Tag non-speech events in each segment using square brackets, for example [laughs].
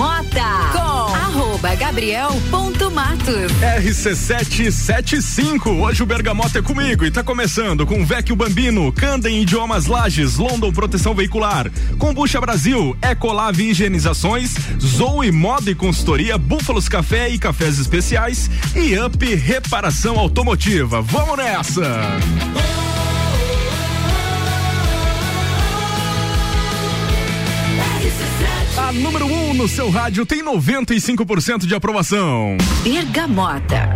Bergamota com arroba gabriel.matos. RC775, hoje o Bergamota é comigo e tá começando com Vecchio Bambino, Candem Idiomas Lages, London Proteção Veicular, Combucha Brasil, Ecolave Higienizações, Zoe Moda e Consultoria, Búfalos Café e Cafés Especiais e Up Reparação Automotiva. Vamos nessa! A número 1 um no seu rádio tem 95% de aprovação. Bergamota.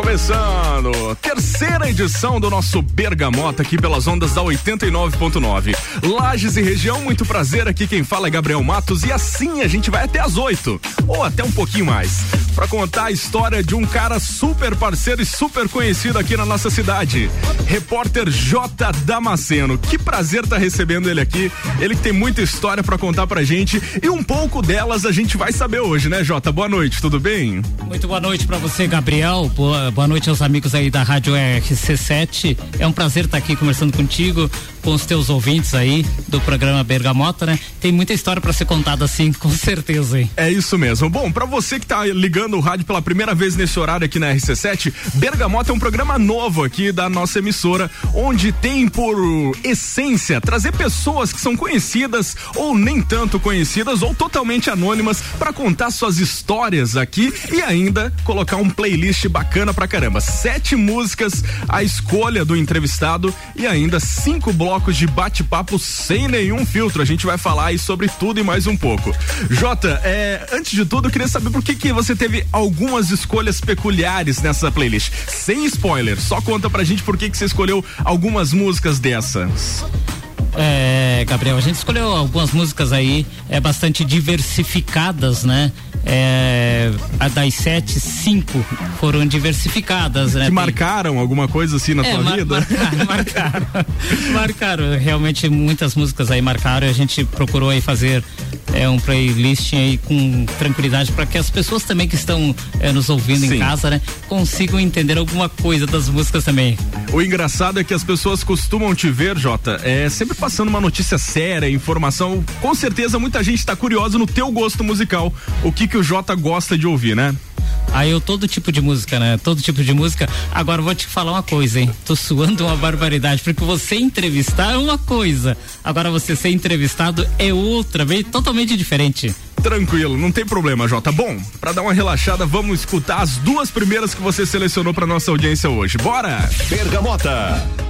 Começando, terceira edição do nosso Bergamota aqui pelas ondas da 89.9. Lages e região, muito prazer. Aqui quem fala é Gabriel Matos e assim a gente vai até as 8 ou até um pouquinho mais para contar a história de um cara super parceiro e super conhecido aqui na nossa cidade. Repórter J Damasceno. Que prazer tá recebendo ele aqui. Ele tem muita história para contar pra gente e um pouco delas a gente vai saber hoje, né, Jota? Boa noite, tudo bem? Muito boa noite para você, Gabriel. Boa, boa noite aos amigos aí da Rádio RC7. É um prazer estar aqui conversando contigo, com os teus ouvintes aí do programa Bergamota, né? Tem muita história para ser contada assim, [laughs] com certeza, hein? É isso mesmo. Bom, para você que tá ligando o rádio pela primeira vez nesse horário aqui na RC7, Bergamota é um programa novo aqui da nossa emissora, onde tem por essência trazer pessoas que são conhecidas ou nem tanto conhecidas ou totalmente anônimas para contar suas histórias aqui e ainda colocar um playlist bacana pra caramba. Sete músicas, a escolha do entrevistado e ainda cinco blocos de bate-papo sem nenhum filtro. A gente vai falar aí sobre tudo e mais um pouco. Jota, é, antes de tudo, eu queria saber por que, que você teve algumas escolhas peculiares nessa playlist. Sem spoiler, só conta pra gente por que, que você escolheu algumas músicas dessas. É, Gabriel, a gente escolheu algumas músicas aí é bastante diversificadas, né? É, a das sete, cinco foram diversificadas, né? Que marcaram alguma coisa assim na é, tua mar vida? [laughs] Marcaram, marcaram, marcaram. Realmente muitas músicas aí marcaram e a gente procurou aí fazer é, um playlist aí com tranquilidade para que as pessoas também que estão é, nos ouvindo Sim. em casa, né, consigam entender alguma coisa das músicas também. O engraçado é que as pessoas costumam te ver, Jota, é sempre passando uma notícia séria, informação. Com certeza muita gente está curiosa no teu gosto musical. O que que o Jota gosta de ouvir, né? Aí eu todo tipo de música, né? Todo tipo de música. Agora vou te falar uma coisa, hein? Tô suando uma barbaridade, porque você entrevistar é uma coisa. Agora você ser entrevistado é outra, bem totalmente diferente. Tranquilo, não tem problema, Jota. Bom, para dar uma relaxada, vamos escutar as duas primeiras que você selecionou para nossa audiência hoje. Bora! Bergamota.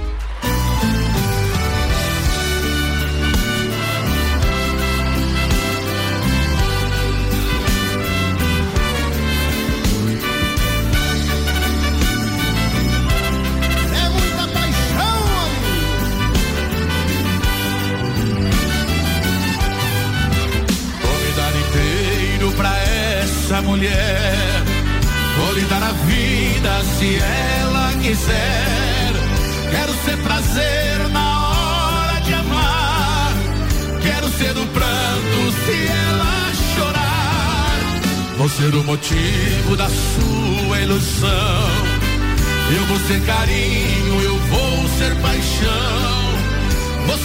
Mulher. Vou lhe dar a vida se ela quiser. Quero ser prazer na hora de amar. Quero ser o pranto se ela chorar. Vou ser o motivo da sua ilusão. Eu vou ser carinho, eu vou ser paixão. Vou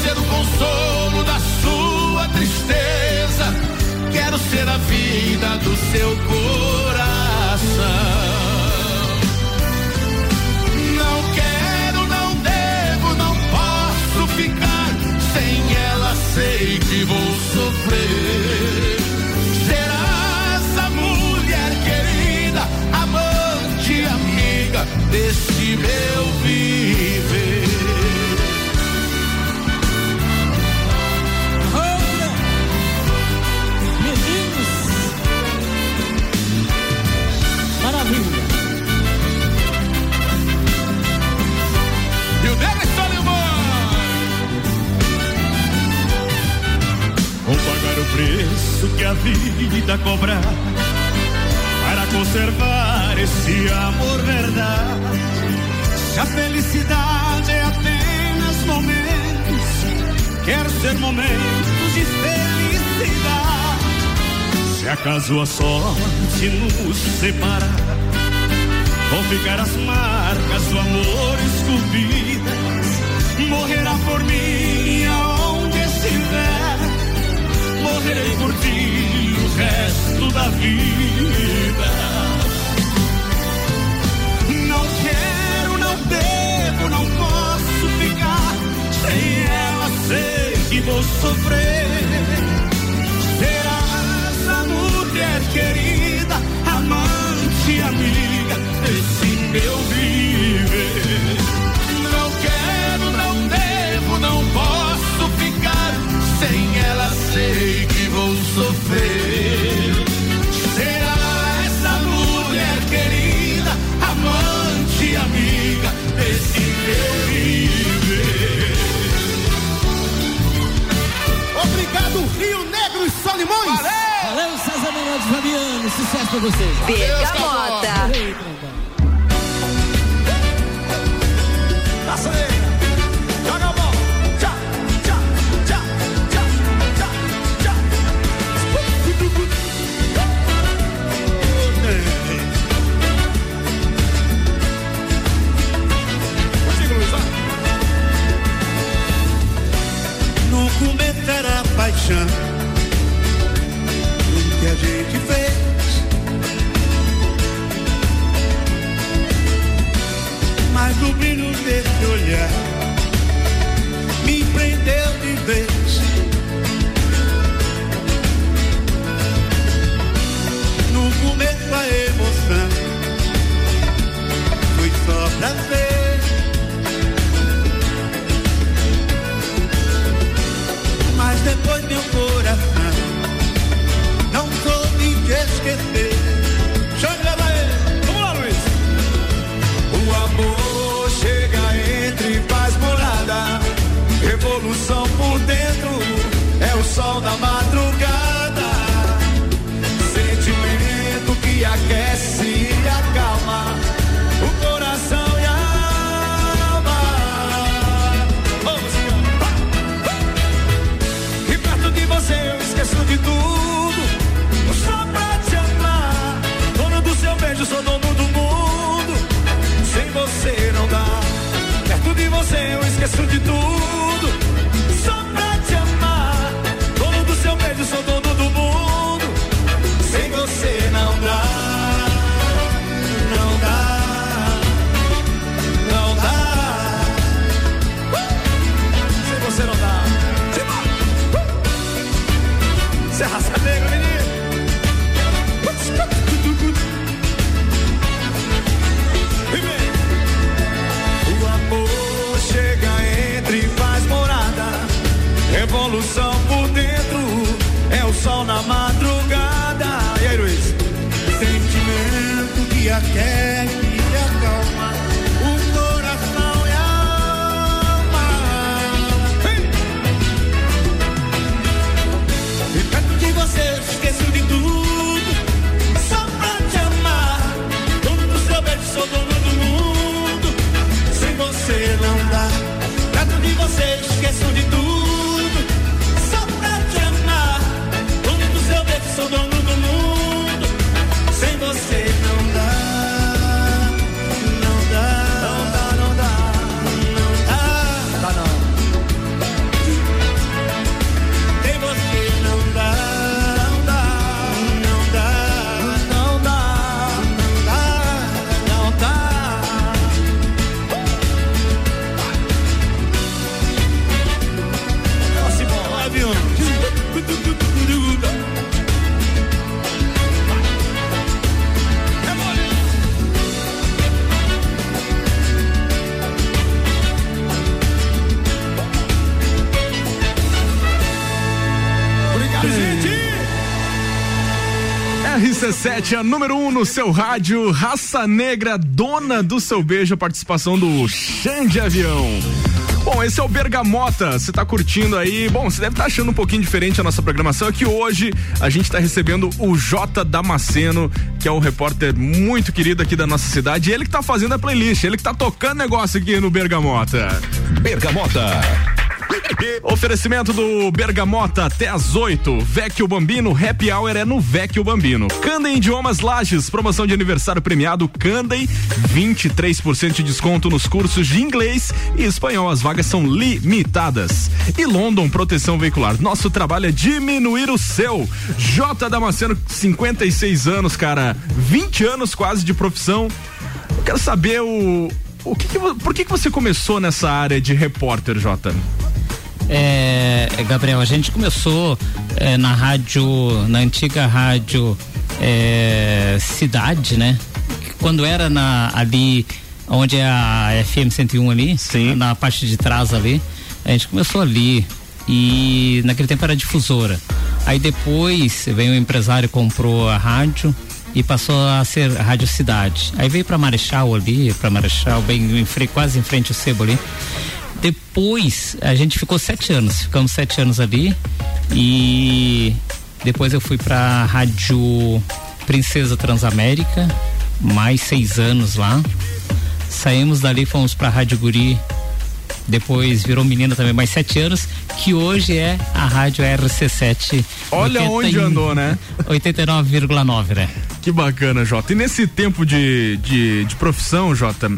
do seu coração. Que a vida cobrar para conservar esse amor verdade. Se a felicidade é apenas momentos, quero ser momentos de felicidade. Se acaso a sorte nos separar, vão ficar as marcas do amor esculpidas. Morrerá por mim serei por ti o resto da vida. Não quero, não devo, não posso ficar sem ela. Sei que vou sofrer. Serás a mulher querida, amante, amiga, esse meu viver. Big ustedes. Bien, RC7, é a número 1 um no seu rádio, Raça Negra, dona do seu beijo, participação do Xande Avião. Bom, esse é o Bergamota. Você tá curtindo aí? Bom, você deve estar tá achando um pouquinho diferente a nossa programação. É que hoje a gente tá recebendo o Jota Damasceno, que é um repórter muito querido aqui da nossa cidade. E ele que tá fazendo a playlist, ele que tá tocando negócio aqui no Bergamota. Bergamota. [laughs] Oferecimento do Bergamota até às 8. Vecchio Bambino, Happy Hour é no Vecchio Bambino. Candem Idiomas Lages, promoção de aniversário premiado Candem, 23% de desconto nos cursos de inglês e espanhol. As vagas são limitadas. E London Proteção Veicular. Nosso trabalho é diminuir o seu. J Damasceno, 56 anos, cara. 20 anos quase de profissão. Eu quero saber o. O que, que por que, que você começou nessa área de repórter, Jota? É, Gabriel, a gente começou é, na rádio, na antiga rádio é, Cidade, né? Quando era na, ali, onde é a FM 101 ali, Sim. na parte de trás ali, a gente começou ali e naquele tempo era difusora. Aí depois veio um empresário comprou a rádio e passou a ser Rádio Cidade. Aí veio para Marechal ali, para Marechal, bem em quase em frente ao Sebo ali. Depois a gente ficou sete anos, ficamos sete anos ali. E depois eu fui para Rádio Princesa Transamérica, mais seis anos lá. Saímos dali, fomos para Rádio Guri depois virou menina também, mais sete anos, que hoje é a rádio RC7. Olha 80 onde andou, né? 89,9, né? Que bacana, Jota. E nesse tempo de, de, de profissão, Jota,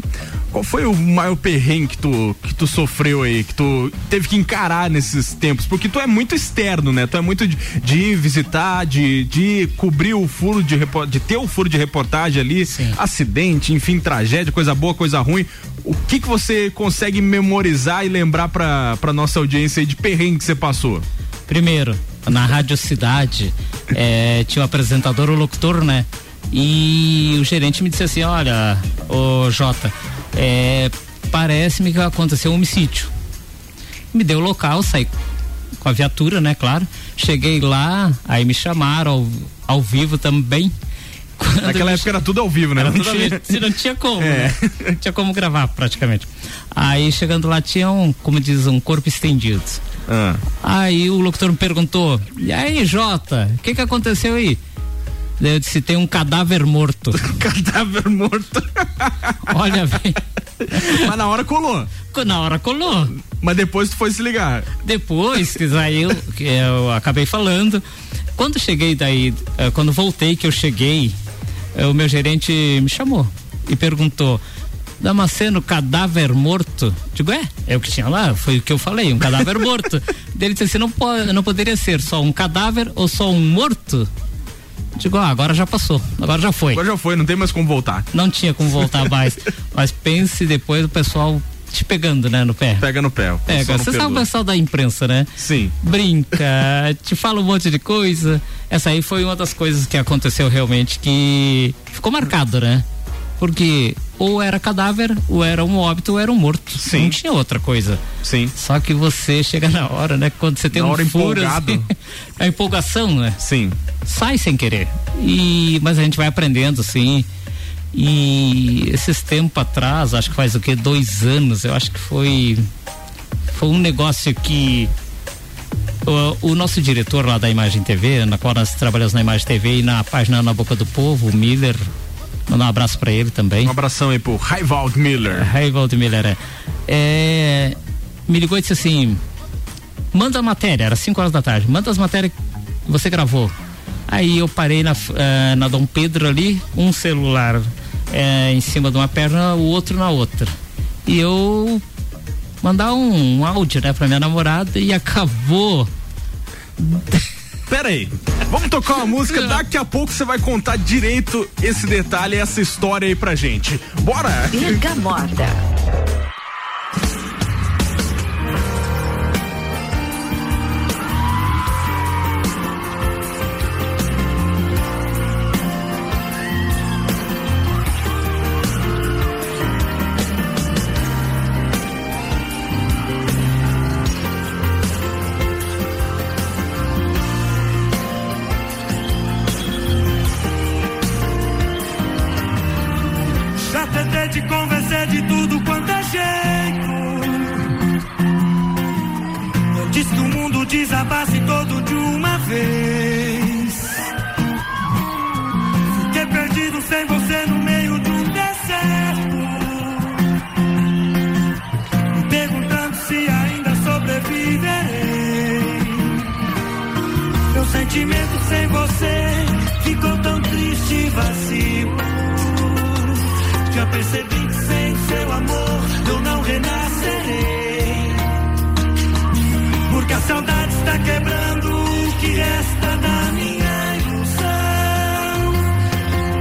qual foi o maior perrengue que tu, que tu sofreu aí, que tu teve que encarar nesses tempos? Porque tu é muito externo, né? Tu é muito de, de ir visitar, de, de cobrir o furo de de ter o furo de reportagem ali, Sim. acidente, enfim, tragédia, coisa boa, coisa ruim. O que que você consegue memorizar e lembrar pra, pra nossa audiência aí de perrengue que você passou? Primeiro, na Rádio Cidade, eh, tinha o apresentador, o locutor, né? E o gerente me disse assim: Olha, ô Jota, eh, parece-me que aconteceu um homicídio. Me deu o local, saí com a viatura, né? Claro. Cheguei lá, aí me chamaram ao, ao vivo também. Naquela época era tudo ao vivo, né? Não tinha- não tinha como, É. né? Não tinha como gravar praticamente. Aí chegando lá tinha um, como diz, um corpo estendido. Ah. Aí o locutor me perguntou: E aí, Jota, o que que aconteceu aí? Daí Eu disse: Tem um cadáver morto. [laughs] Cadáver morto. [laughs] Olha, bem. Mas na hora colou. Na hora colou. Mas depois tu foi se ligar. Depois que saiu, que eu acabei falando. Quando cheguei daí, eh, quando voltei que eu cheguei, o meu gerente me chamou e perguntou: Damasceno, cadáver morto? Digo, é, é o que tinha lá, foi o que eu falei, um cadáver [laughs] morto. Ele disse assim: não, pode, não poderia ser só um cadáver ou só um morto? Digo, ah, agora já passou, agora já foi. Agora já foi, não tem mais como voltar. Não tinha como voltar mais. [laughs] Mas pense depois o pessoal te pegando, né, no pé. Pega no pé. Pega, não você sabe o pessoal da imprensa, né? Sim. Brinca, [laughs] te fala um monte de coisa. Essa aí foi uma das coisas que aconteceu realmente que ficou marcado, né? Porque ou era cadáver, ou era um óbito, ou era um morto. Sim. Não tinha outra coisa. Sim. Só que você chega na hora, né? Quando você tem Na um hora furo, empolgado. assim, [laughs] a empolgação, né? Sim. sai sem querer. E mas a gente vai aprendendo assim. E esses tempos atrás, acho que faz o que dois anos, eu acho que foi foi um negócio que o, o nosso diretor lá da Imagem TV, na qual nós trabalhamos na Imagem TV e na página Na Boca do Povo, o Miller, mandar um abraço para ele também. Um abração aí pro Raivald Miller. Raivaldo Miller, é. É, Me ligou e disse assim: manda a matéria, era 5 horas da tarde, manda as matérias que você gravou. Aí eu parei na, eh, na Dom Pedro ali, um celular eh, em cima de uma perna, o outro na outra. E eu mandar um, um áudio, né, pra minha namorada e acabou. Pera aí. Vamos tocar uma música, daqui a pouco você vai contar direito esse detalhe, essa história aí pra gente. Bora! Bergamota. Quebrando o que resta da minha ilusão.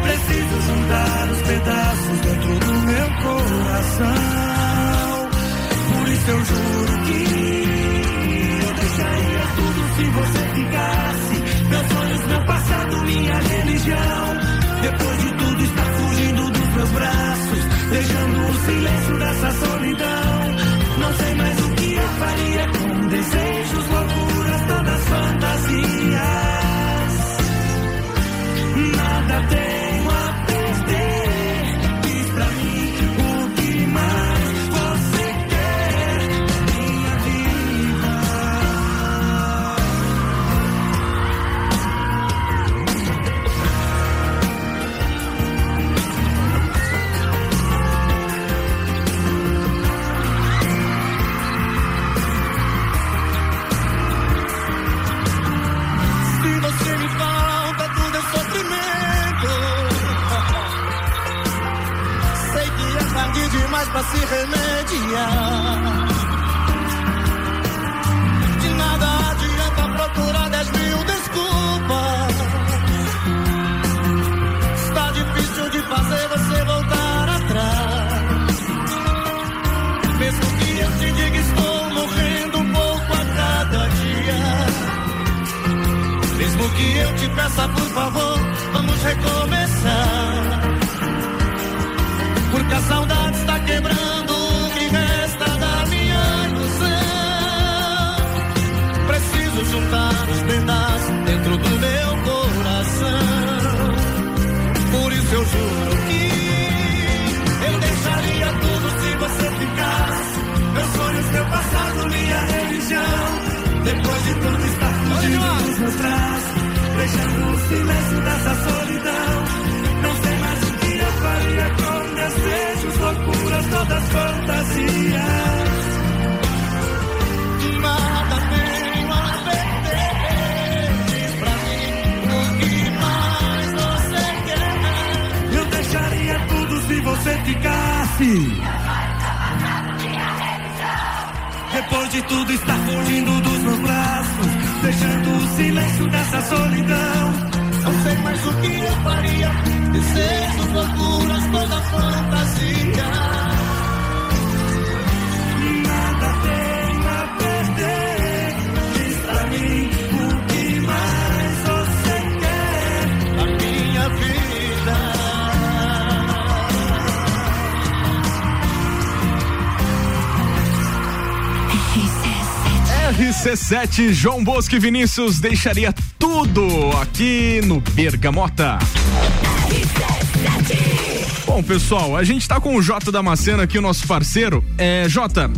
Preciso juntar os pedaços dentro do meu coração. Por isso eu juro que eu deixaria tudo se você ficasse. Meus sonhos, meu passado, minha religião. Depois de tudo está fugindo dos meus braços, deixando o silêncio dessa solidão. Pra se remediar. De nada adianta procurar dez mil desculpas. Está difícil de fazer você voltar atrás. Mesmo que eu te diga, estou morrendo um pouco a cada dia. Mesmo que eu te peça, por favor, vamos recomeçar. Dentro do meu coração. Por isso eu juro que eu deixaria tudo se você ficasse. Meus sonhos, meu passado, minha religião. Depois de tudo estar fugindo dos meus braços, deixando o silêncio dessa solidão. Não sei mais o que eu faria com desejos, loucuras, todas fantasias. Ficasse. Depois de tudo está fugindo dos meus braços, deixando o silêncio dessa solidão. Não sei mais o que eu faria, desejos, loucuras, toda fantasia. RC7 João Bosco e Vinícius deixaria tudo aqui no Bergamota. Bom, pessoal, a gente tá com o Jota Damasceno aqui, o nosso parceiro. É, Jota,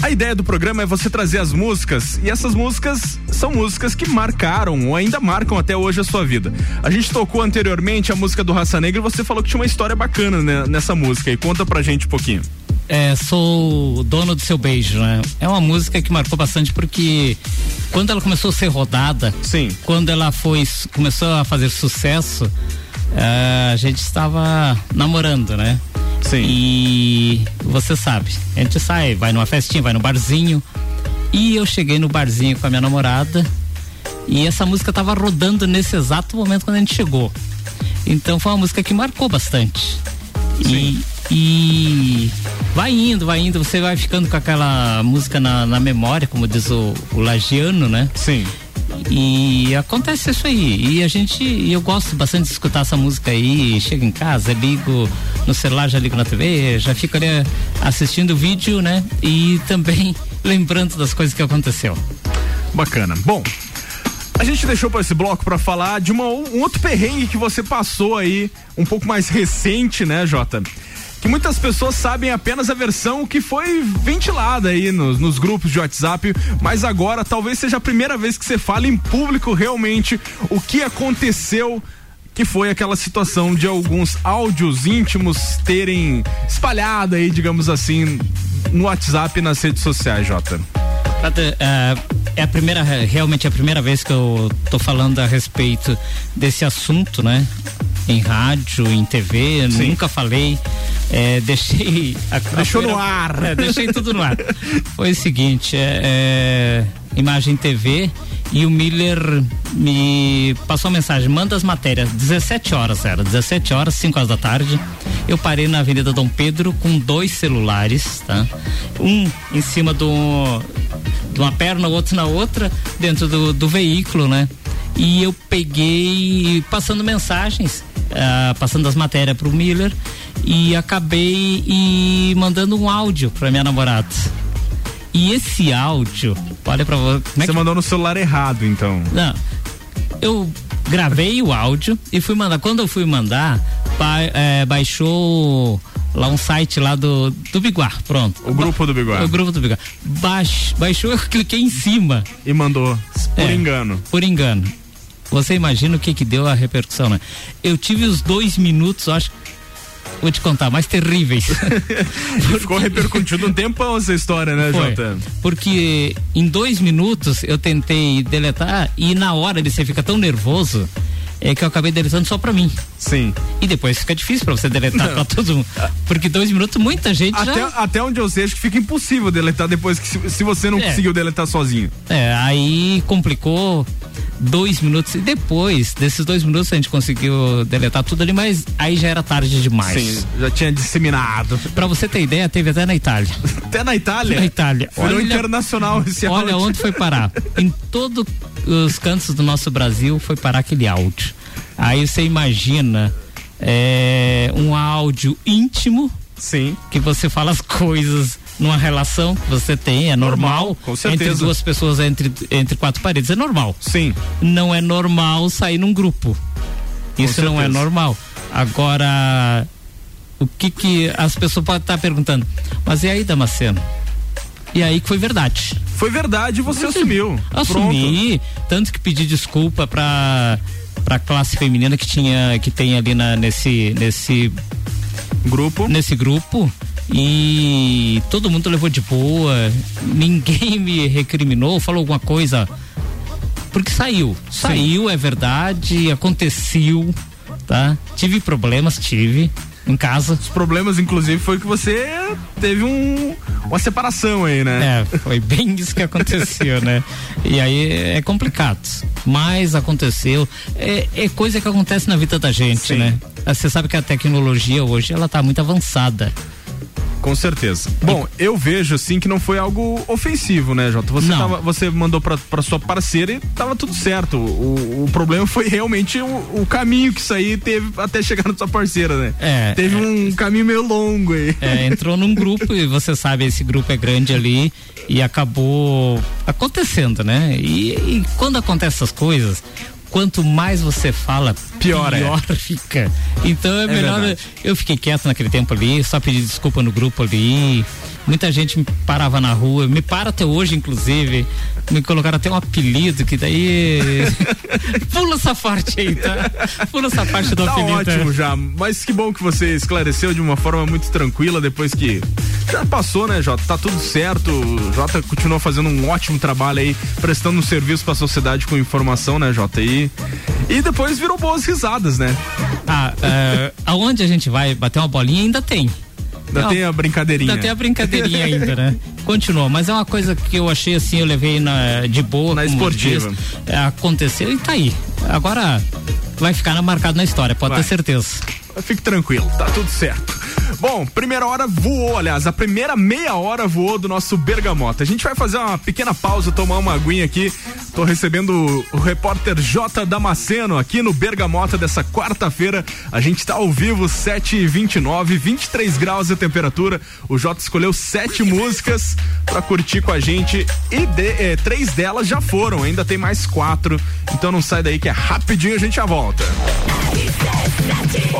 a ideia do programa é você trazer as músicas e essas músicas são músicas que marcaram ou ainda marcam até hoje a sua vida. A gente tocou anteriormente a música do Raça Negra e você falou que tinha uma história bacana né, nessa música e conta pra gente um pouquinho. É, sou dono do seu beijo, né? É uma música que marcou bastante porque quando ela começou a ser rodada, Sim. quando ela foi começou a fazer sucesso, eh, a gente estava namorando, né? Sim. E você sabe, a gente sai, vai numa festinha, vai no barzinho. E eu cheguei no barzinho com a minha namorada e essa música tava rodando nesse exato momento quando a gente chegou. Então foi uma música que marcou bastante. E, e vai indo, vai indo, você vai ficando com aquela música na, na memória, como diz o, o Lagiano, né? Sim. E acontece isso aí. E a gente, eu gosto bastante de escutar essa música aí. Chego em casa, ligo no celular, já ligo na TV, já fico ali assistindo o vídeo, né? E também [laughs] lembrando das coisas que aconteceu. Bacana. Bom, a gente deixou para esse bloco para falar de uma, um outro perrengue que você passou aí, um pouco mais recente, né, Jota? Que muitas pessoas sabem apenas a versão que foi ventilada aí nos, nos grupos de WhatsApp, mas agora talvez seja a primeira vez que você fala em público realmente o que aconteceu que foi aquela situação de alguns áudios íntimos terem espalhado aí, digamos assim, no WhatsApp e nas redes sociais, Jota. É, é a primeira, realmente a primeira vez que eu tô falando a respeito desse assunto, né? Em rádio, em TV, Sim. nunca falei. É, deixei. A, [laughs] Deixou a primeira, no ar. É, deixei tudo no ar. Foi o seguinte, é, é, Imagem TV e o Miller me passou a mensagem, manda as matérias, 17 horas era, 17 horas, 5 horas da tarde. Eu parei na Avenida Dom Pedro com dois celulares, tá? Um em cima do de uma perna, o outro na outra, dentro do, do veículo, né? E eu peguei passando mensagens, uh, passando as matérias pro Miller e acabei e mandando um áudio pra minha namorada. E esse áudio, olha pra você. É você que... mandou no celular errado, então. Não. Eu gravei o áudio e fui mandar. Quando eu fui mandar, ba é, baixou lá um site lá do, do Biguar, pronto. O grupo do Biguar. O grupo do Biguar. Baix, baixou, [laughs] eu cliquei em cima. E mandou, por é, engano. Por engano. Você imagina o que que deu a repercussão, né? Eu tive os dois minutos, acho vou te contar, mais terríveis. [laughs] Ficou repercutindo um tempão essa história, né, Foi. Jota? Porque em dois minutos eu tentei deletar e na hora você fica tão nervoso é que eu acabei deletando só pra mim. Sim. E depois fica difícil pra você deletar Não. pra todo mundo. Porque dois minutos, muita gente até, já... Até onde eu sei, acho que fica impossível deletar depois que se, se você não é. conseguiu deletar sozinho. É, aí complicou dois minutos. E depois desses dois minutos a gente conseguiu deletar tudo ali, mas aí já era tarde demais. Sim, já tinha disseminado. Pra você ter ideia, teve até na Itália. [laughs] até na Itália? Na Itália. Virou olha, internacional esse Olha onde foi parar. [laughs] em todos os cantos do nosso Brasil foi parar aquele áudio. Aí você imagina é, um áudio íntimo. Sim. Que você fala as coisas numa relação que você tem, é normal. normal entre duas pessoas, entre, entre quatro paredes, é normal. Sim. Não é normal sair num grupo. Isso não é normal. Agora, o que que as pessoas podem estar perguntando? Mas e aí, Damasceno? E aí que foi verdade. Foi verdade, você assumiu. Assumi, Pronto. tanto que pedi desculpa pra para classe feminina que tinha que tem ali na, nesse nesse grupo. Nesse grupo. E todo mundo levou de boa. Ninguém me recriminou falou alguma coisa. Porque saiu. Sim. saiu é verdade aconteceu tá? Tive problemas tive em casa. Os problemas, inclusive, foi que você teve um, uma separação aí, né? É, foi bem isso que aconteceu, né? E aí é complicado. Mas aconteceu. É, é coisa que acontece na vida da gente, Sim. né? Você sabe que a tecnologia hoje, ela tá muito avançada. Com certeza. Bom, eu vejo assim que não foi algo ofensivo, né, Jota? Você, tava, você mandou pra, pra sua parceira e tava tudo certo. O, o problema foi realmente o, o, caminho que isso aí teve até chegar na sua parceira, né? É. Teve é, um caminho meio longo aí. É, entrou num grupo e você sabe, esse grupo é grande ali e acabou acontecendo, né? E, e quando acontecem essas coisas, quanto mais você fala, pior, é. pior é. [laughs] fica. Então é, é melhor. Verdade. Eu fiquei quieto naquele tempo ali, só pedi desculpa no grupo ali. Muita gente me parava na rua, me para até hoje, inclusive. Me colocaram até um apelido, que daí. [laughs] Pula essa parte aí, tá? Pula essa parte do tá apelido. ótimo já, mas que bom que você esclareceu de uma forma muito tranquila depois que já passou, né, Jota? Tá tudo certo. O Jota continua fazendo um ótimo trabalho aí, prestando um serviço pra sociedade com informação, né, Jota? E, e depois virou boas risadas, né? Ah, uh, aonde a gente vai bater uma bolinha ainda tem. Ainda tem a brincadeirinha. Ainda tem a brincadeirinha ainda, né? [laughs] Continua, mas é uma coisa que eu achei assim, eu levei na, de boa. Na esportiva. Diz, é, aconteceu e tá aí. Agora vai ficar marcado na história, pode vai. ter certeza. Fique tranquilo, tá tudo certo. Bom, primeira hora voou, aliás, a primeira meia hora voou do nosso Bergamota. A gente vai fazer uma pequena pausa, tomar uma aguinha aqui. Tô recebendo o repórter J Damasceno aqui no Bergamota dessa quarta-feira. A gente tá ao vivo, 7 e 29 23 graus a temperatura. O J escolheu sete músicas para curtir com a gente e de, eh, três delas já foram, ainda tem mais quatro. Então não sai daí que é rapidinho, a gente já volta.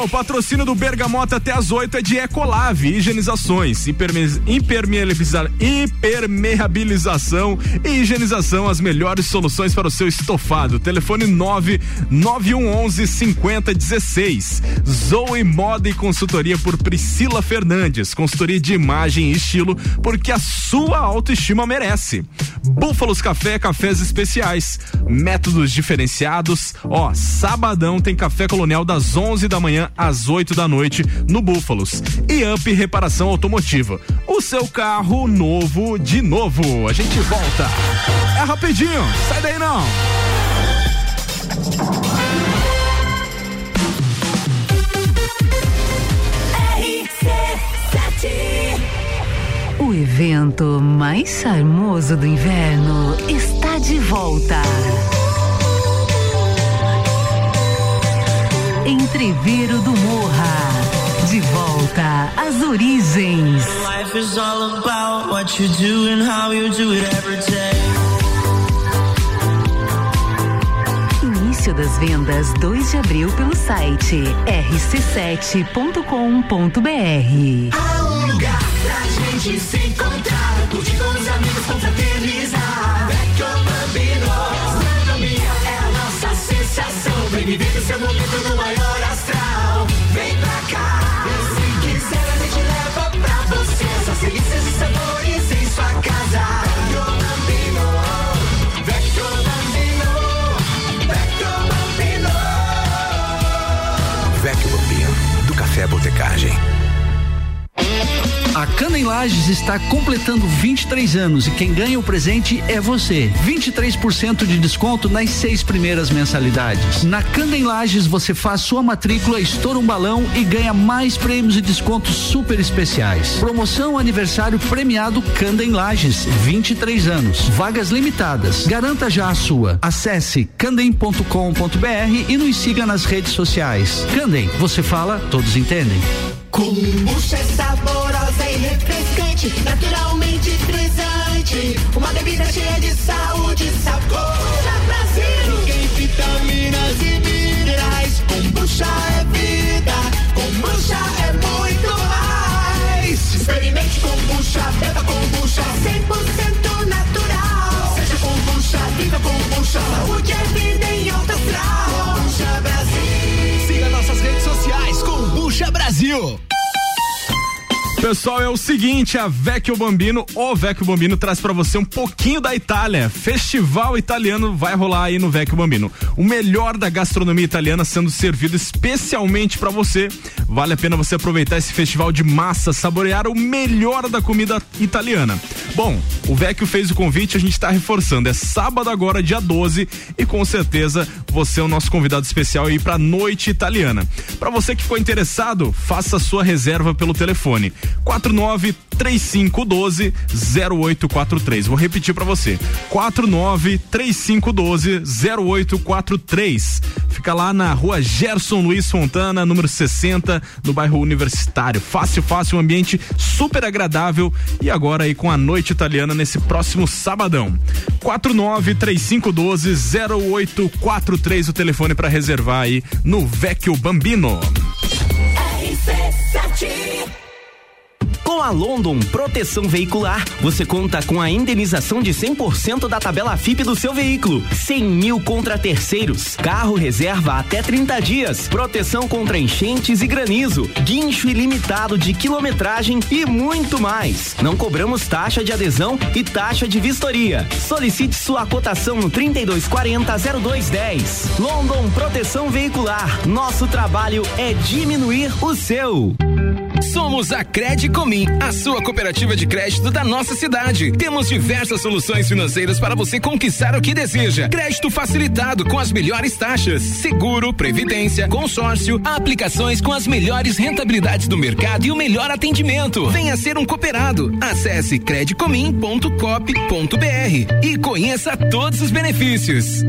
O patrocínio do Bergamota até as 8 é de Ecolave, higienizações, hipermeabiliza, hipermeabilização e higienização, as melhores soluções para o seu estofado. Telefone 99111 5016. Zoe Moda e Consultoria por Priscila Fernandes. Consultoria de imagem e estilo, porque a sua autoestima merece. Búfalos Café, cafés especiais, métodos diferenciados. Ó, sabadão tem café colonial das 11 da manhã às 8 da noite no Búfalos. E Up Reparação Automotiva. O seu carro novo de novo. A gente volta. É rapidinho, sai daí não. O evento mais charmoso do inverno está de volta. Entreveiro do Morra. De volta às origens. Life is all about what you do and how you do it every day. Início das vendas 2 de abril pelo site rc7.com.br. Há um lugar pra gente se encontrar, curtir com os amigos, confraternizar. Vem o seu momento no maior astral. Vem pra cá, se quiser a gente leva pra você essas delícias e sabores em sua casa. Vecchio Bambino, Vecchio Bambino, Vecchio Bambino. Vecchio Bambino, do Café Botecagem. A Cana em Lages está completando 23 anos e quem ganha o presente é você. 23% de desconto nas seis primeiras mensalidades. Na Cana em Lages você faz sua matrícula, estoura um balão e ganha mais prêmios e descontos super especiais. Promoção aniversário premiado Canda em Lages, 23 anos. Vagas limitadas. Garanta já a sua. Acesse candem.com.br e nos siga nas redes sociais. Candem, você fala, todos entendem. Kombucha é saborosa e naturalmente frisante. Uma bebida cheia de saúde, sabor a Brasil. Tem vitaminas e minerais. Kombucha é vida, kombucha é muito mais. Experimente kombucha, beba kombucha, 100% natural. Seja kombucha, viva kombucha, saúde é vida em alta astral. Kombucha Brasil. Siga nossas redes sociais, Kombucha Brasil. Pessoal, é o seguinte, a Vecchio Bambino, o Vecchio Bambino traz para você um pouquinho da Itália. Festival italiano vai rolar aí no Vecchio Bambino. O melhor da gastronomia italiana sendo servido especialmente para você. Vale a pena você aproveitar esse festival de massa, saborear o melhor da comida italiana. Bom, o Vecchio fez o convite, a gente está reforçando. É sábado agora, dia 12, e com certeza você é o nosso convidado especial aí para noite italiana. Para você que ficou interessado, faça sua reserva pelo telefone 49 3512 0843. Vou repetir para você. 49 3512 0843. Fica lá na rua Gerson Luiz Fontana, número 60, no bairro Universitário. Fácil, fácil, um ambiente super agradável. E agora aí com a noite italiana nesse próximo sabadão. 49 3512 0843 o telefone para reservar aí no Vecchio Bambino. A London Proteção Veicular, você conta com a indenização de 100% da tabela FIP do seu veículo. 100 mil contra terceiros. Carro reserva até 30 dias. Proteção contra enchentes e granizo. Guincho ilimitado de quilometragem e muito mais. Não cobramos taxa de adesão e taxa de vistoria. Solicite sua cotação no 3240 0210. London Proteção Veicular. Nosso trabalho é diminuir o seu. Somos a Credicomim, a sua cooperativa de crédito da nossa cidade. Temos diversas soluções financeiras para você conquistar o que deseja. Crédito facilitado com as melhores taxas, seguro, previdência, consórcio, aplicações com as melhores rentabilidades do mercado e o melhor atendimento. Venha ser um cooperado. Acesse credicomim.cop.br e conheça todos os benefícios.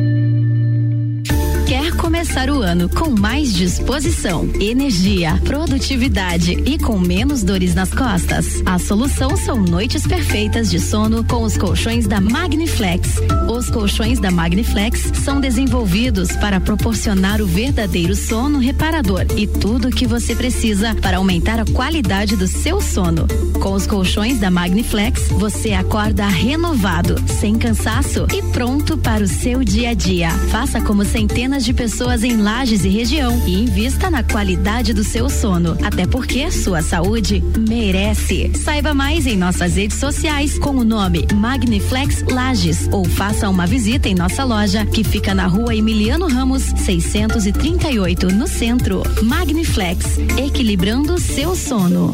Começar o ano com mais disposição, energia, produtividade e com menos dores nas costas. A solução são noites perfeitas de sono com os colchões da Magniflex. Os colchões da Magniflex são desenvolvidos para proporcionar o verdadeiro sono reparador e tudo o que você precisa para aumentar a qualidade do seu sono. Com os colchões da Magniflex, você acorda renovado, sem cansaço e pronto para o seu dia a dia. Faça como centenas de pessoas em Lages e região e invista na qualidade do seu sono, até porque sua saúde merece. Saiba mais em nossas redes sociais com o nome Magniflex Lages ou faça uma visita em nossa loja que fica na rua Emiliano Ramos, 638, no centro. Magniflex, equilibrando seu sono.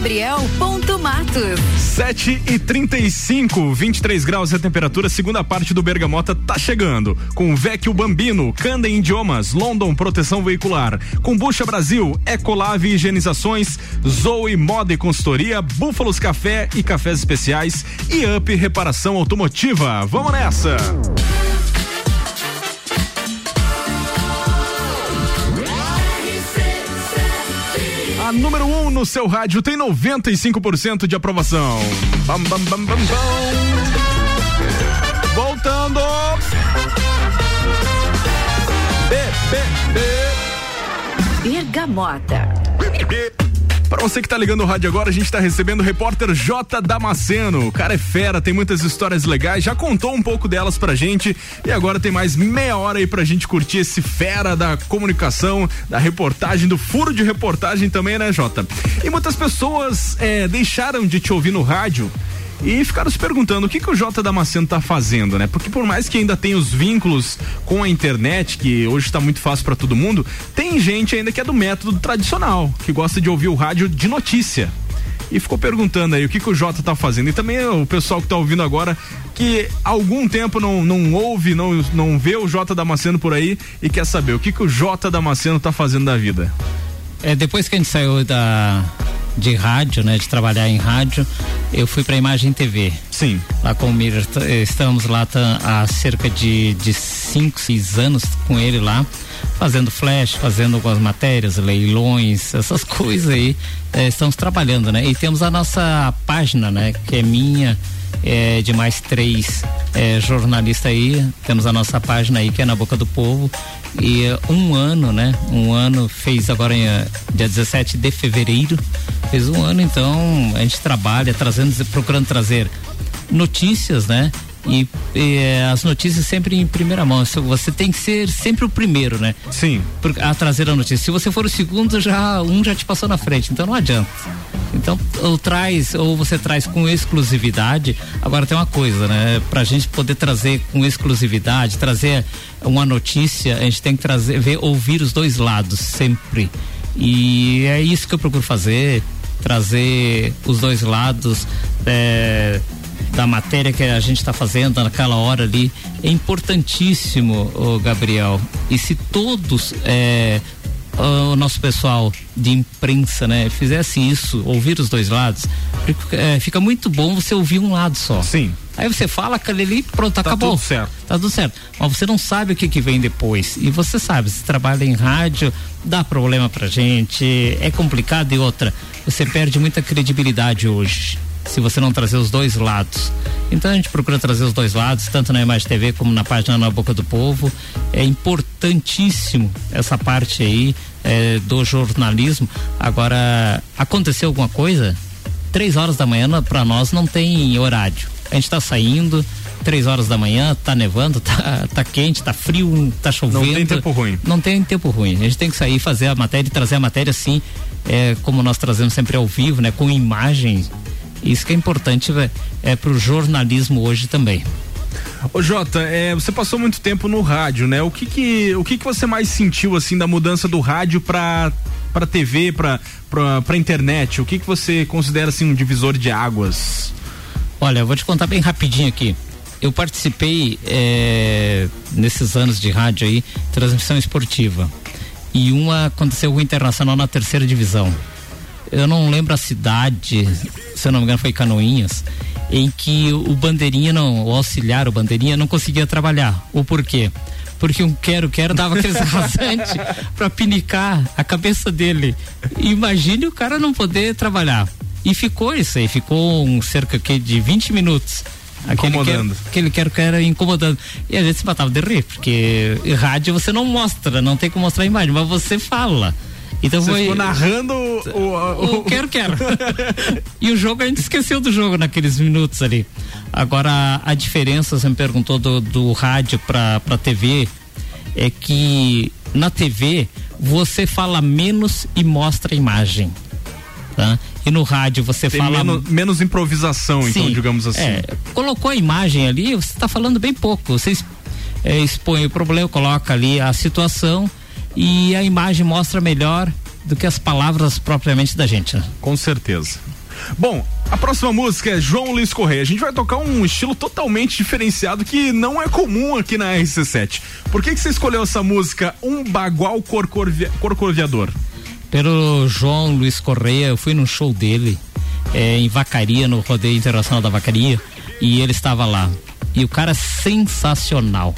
gabriel.matos. 7 e 35, 23 graus a temperatura, segunda parte do Bergamota tá chegando. Com Vecchio Bambino, Candem Idiomas, London Proteção Veicular, Combucha Brasil, Ecolave Higienizações, Zoe Moda e Consultoria, Búfalos Café e Cafés Especiais e Up Reparação Automotiva. Vamos nessa! A número 1 um no seu rádio tem 95% de aprovação. Bam, bam, bam, bam, bam. Voltando. B, B, B. Bergamota. Para você que tá ligando o rádio agora, a gente tá recebendo o repórter J Damasceno. O cara é fera, tem muitas histórias legais, já contou um pouco delas pra gente e agora tem mais meia hora aí pra gente curtir esse fera da comunicação, da reportagem, do furo de reportagem também, né, Jota? E muitas pessoas é, deixaram de te ouvir no rádio e ficaram se perguntando o que, que o J Damasceno tá fazendo, né? Porque por mais que ainda tenha os vínculos com a internet, que hoje está muito fácil para todo mundo, tem gente ainda que é do método tradicional, que gosta de ouvir o rádio de notícia. E ficou perguntando aí o que, que o Jota tá fazendo. E também o pessoal que tá ouvindo agora, que algum tempo não, não ouve, não, não vê o Jota Damasceno por aí e quer saber o que, que o Jota Damasceno tá fazendo da vida. É, depois que a gente saiu da, de rádio, né, de trabalhar em rádio, eu fui para Imagem TV. Sim. Lá com o Miller, estamos lá há cerca de 5, 6 anos com ele lá, fazendo flash, fazendo algumas matérias, leilões, essas [laughs] coisas aí. É, estamos trabalhando, né? E temos a nossa página, né, que é minha, é, de mais três é, jornalistas aí. Temos a nossa página aí que é na Boca do Povo. E uh, um ano, né? Um ano fez agora em uh, dia 17 de fevereiro. Fez um ano, então a gente trabalha trazendo, procurando trazer notícias, né? E, e as notícias sempre em primeira mão. Você tem que ser sempre o primeiro, né? Sim. Por, a trazer a notícia. Se você for o segundo, já um já te passou na frente, então não adianta. Então, ou traz, ou você traz com exclusividade. Agora tem uma coisa, né? Pra gente poder trazer com exclusividade, trazer uma notícia, a gente tem que trazer, ver, ouvir os dois lados sempre. E é isso que eu procuro fazer, trazer os dois lados. É, da matéria que a gente está fazendo naquela hora ali é importantíssimo, o Gabriel. E se todos é, o nosso pessoal de imprensa, né, fizesse isso, ouvir os dois lados, fica, é, fica muito bom você ouvir um lado só. Sim. Aí você fala aquele ali, pronto, tá acabou. Tudo certo. Tá tudo certo. Mas você não sabe o que que vem depois. E você sabe, se trabalha em rádio, dá problema pra gente, é complicado e outra, você perde muita credibilidade hoje se você não trazer os dois lados. Então a gente procura trazer os dois lados, tanto na Imagem TV como na página Na Boca do Povo. É importantíssimo essa parte aí é, do jornalismo. Agora, aconteceu alguma coisa? Três horas da manhã para nós não tem horário. A gente está saindo, três horas da manhã, tá nevando, [laughs] tá, tá quente, tá frio, tá chovendo. Não tem tempo ruim. Não tem tempo ruim. A gente tem que sair, fazer a matéria e trazer a matéria assim, é, como nós trazemos sempre ao vivo, né? Com imagens isso que é importante é, é para o jornalismo hoje também. Ô Jota, é, você passou muito tempo no rádio, né? O que que, o que que você mais sentiu assim da mudança do rádio para para TV, para para internet? O que que você considera assim um divisor de águas? Olha, eu vou te contar bem rapidinho aqui. Eu participei é, nesses anos de rádio aí, transmissão esportiva. E uma aconteceu o Internacional na terceira divisão eu não lembro a cidade, se eu não me engano foi Canoinhas, em que o bandeirinha não, o auxiliar, o bandeirinha não conseguia trabalhar. O porquê? Porque um quero-quero dava aqueles [laughs] rasantes para pinicar a cabeça dele. Imagine o cara não poder trabalhar. E ficou isso aí, ficou um cerca de 20 minutos. Aquele Incomodando. Quero, aquele quero que era incomodando. E a gente se matava de rir, porque rádio você não mostra, não tem como mostrar a imagem, mas você fala. Então Você foi. ficou narrando o, o, o quero, quero. [laughs] e o jogo a gente esqueceu do jogo naqueles minutos ali. Agora a, diferença, você me perguntou do, do rádio pra, pra TV, é que na TV você fala menos e mostra a imagem. Tá? E no rádio você Tem fala. menos, menos improvisação, então, Sim, digamos assim. é, colocou a imagem ali, você está falando bem pouco. Você é, expõe o problema, coloca ali a situação e a imagem mostra melhor do que as palavras propriamente da gente. Né? Com certeza. Bom, a próxima música é João Luiz Correia. A gente vai tocar um estilo totalmente diferenciado que não é comum aqui na RC7. Por que, que você escolheu essa música Um Bagual Corcorvia- Corcoviador? Pelo João Luiz Correia, eu fui num show dele é, em Vacaria, no Rodeio Internacional da Vacaria, e ele estava lá. E o cara é sensacional.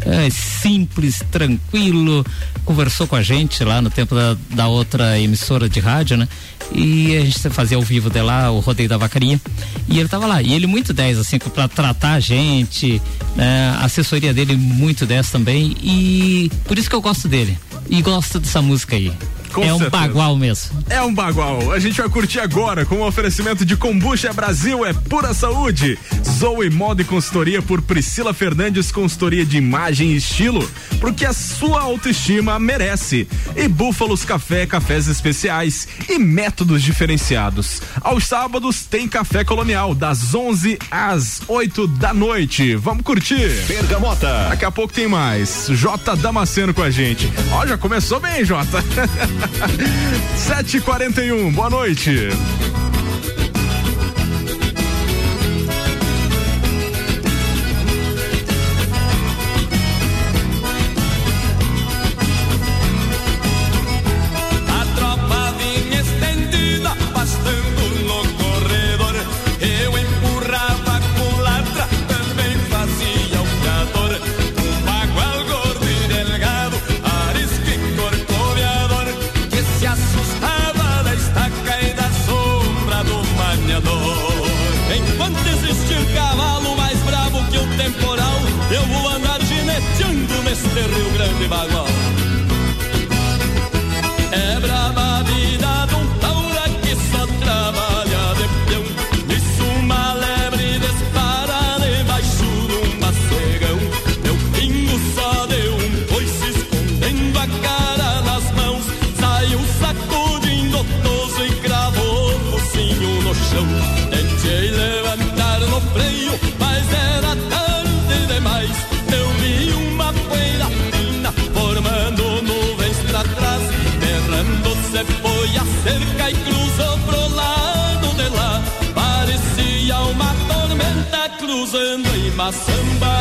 É simples, tranquilo, conversou com a gente lá no tempo da, da outra emissora de rádio, né? E a gente fazia ao vivo de lá, o rodeio da vacaria. E ele tava lá. E ele muito 10, assim, pra tratar a gente, né? A assessoria dele muito 10 também. E por isso que eu gosto dele. E gosto dessa música aí. Com é um certeza. bagual mesmo. É um bagual. A gente vai curtir agora com o oferecimento de Combucha Brasil é pura saúde. Zoe Moda e Consultoria por Priscila Fernandes, consultoria de imagem e estilo, porque a sua autoestima merece. E Búfalos Café, cafés especiais e métodos diferenciados. Aos sábados tem café colonial das 11 às 8 da noite. Vamos curtir. Bergamota. Daqui a pouco tem mais. J Damasceno com a gente. Ó, já começou bem, Jota. [laughs] [laughs] 7h41, boa noite. Cruzando em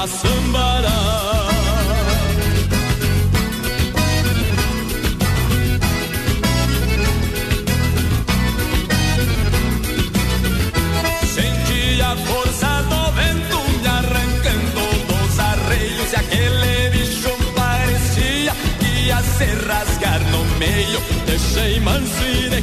em Maçambará. Senti a força do vento me arrancando dos arreios e aquele bicho parecia que ia se rasgar no meio. Deixei manso e de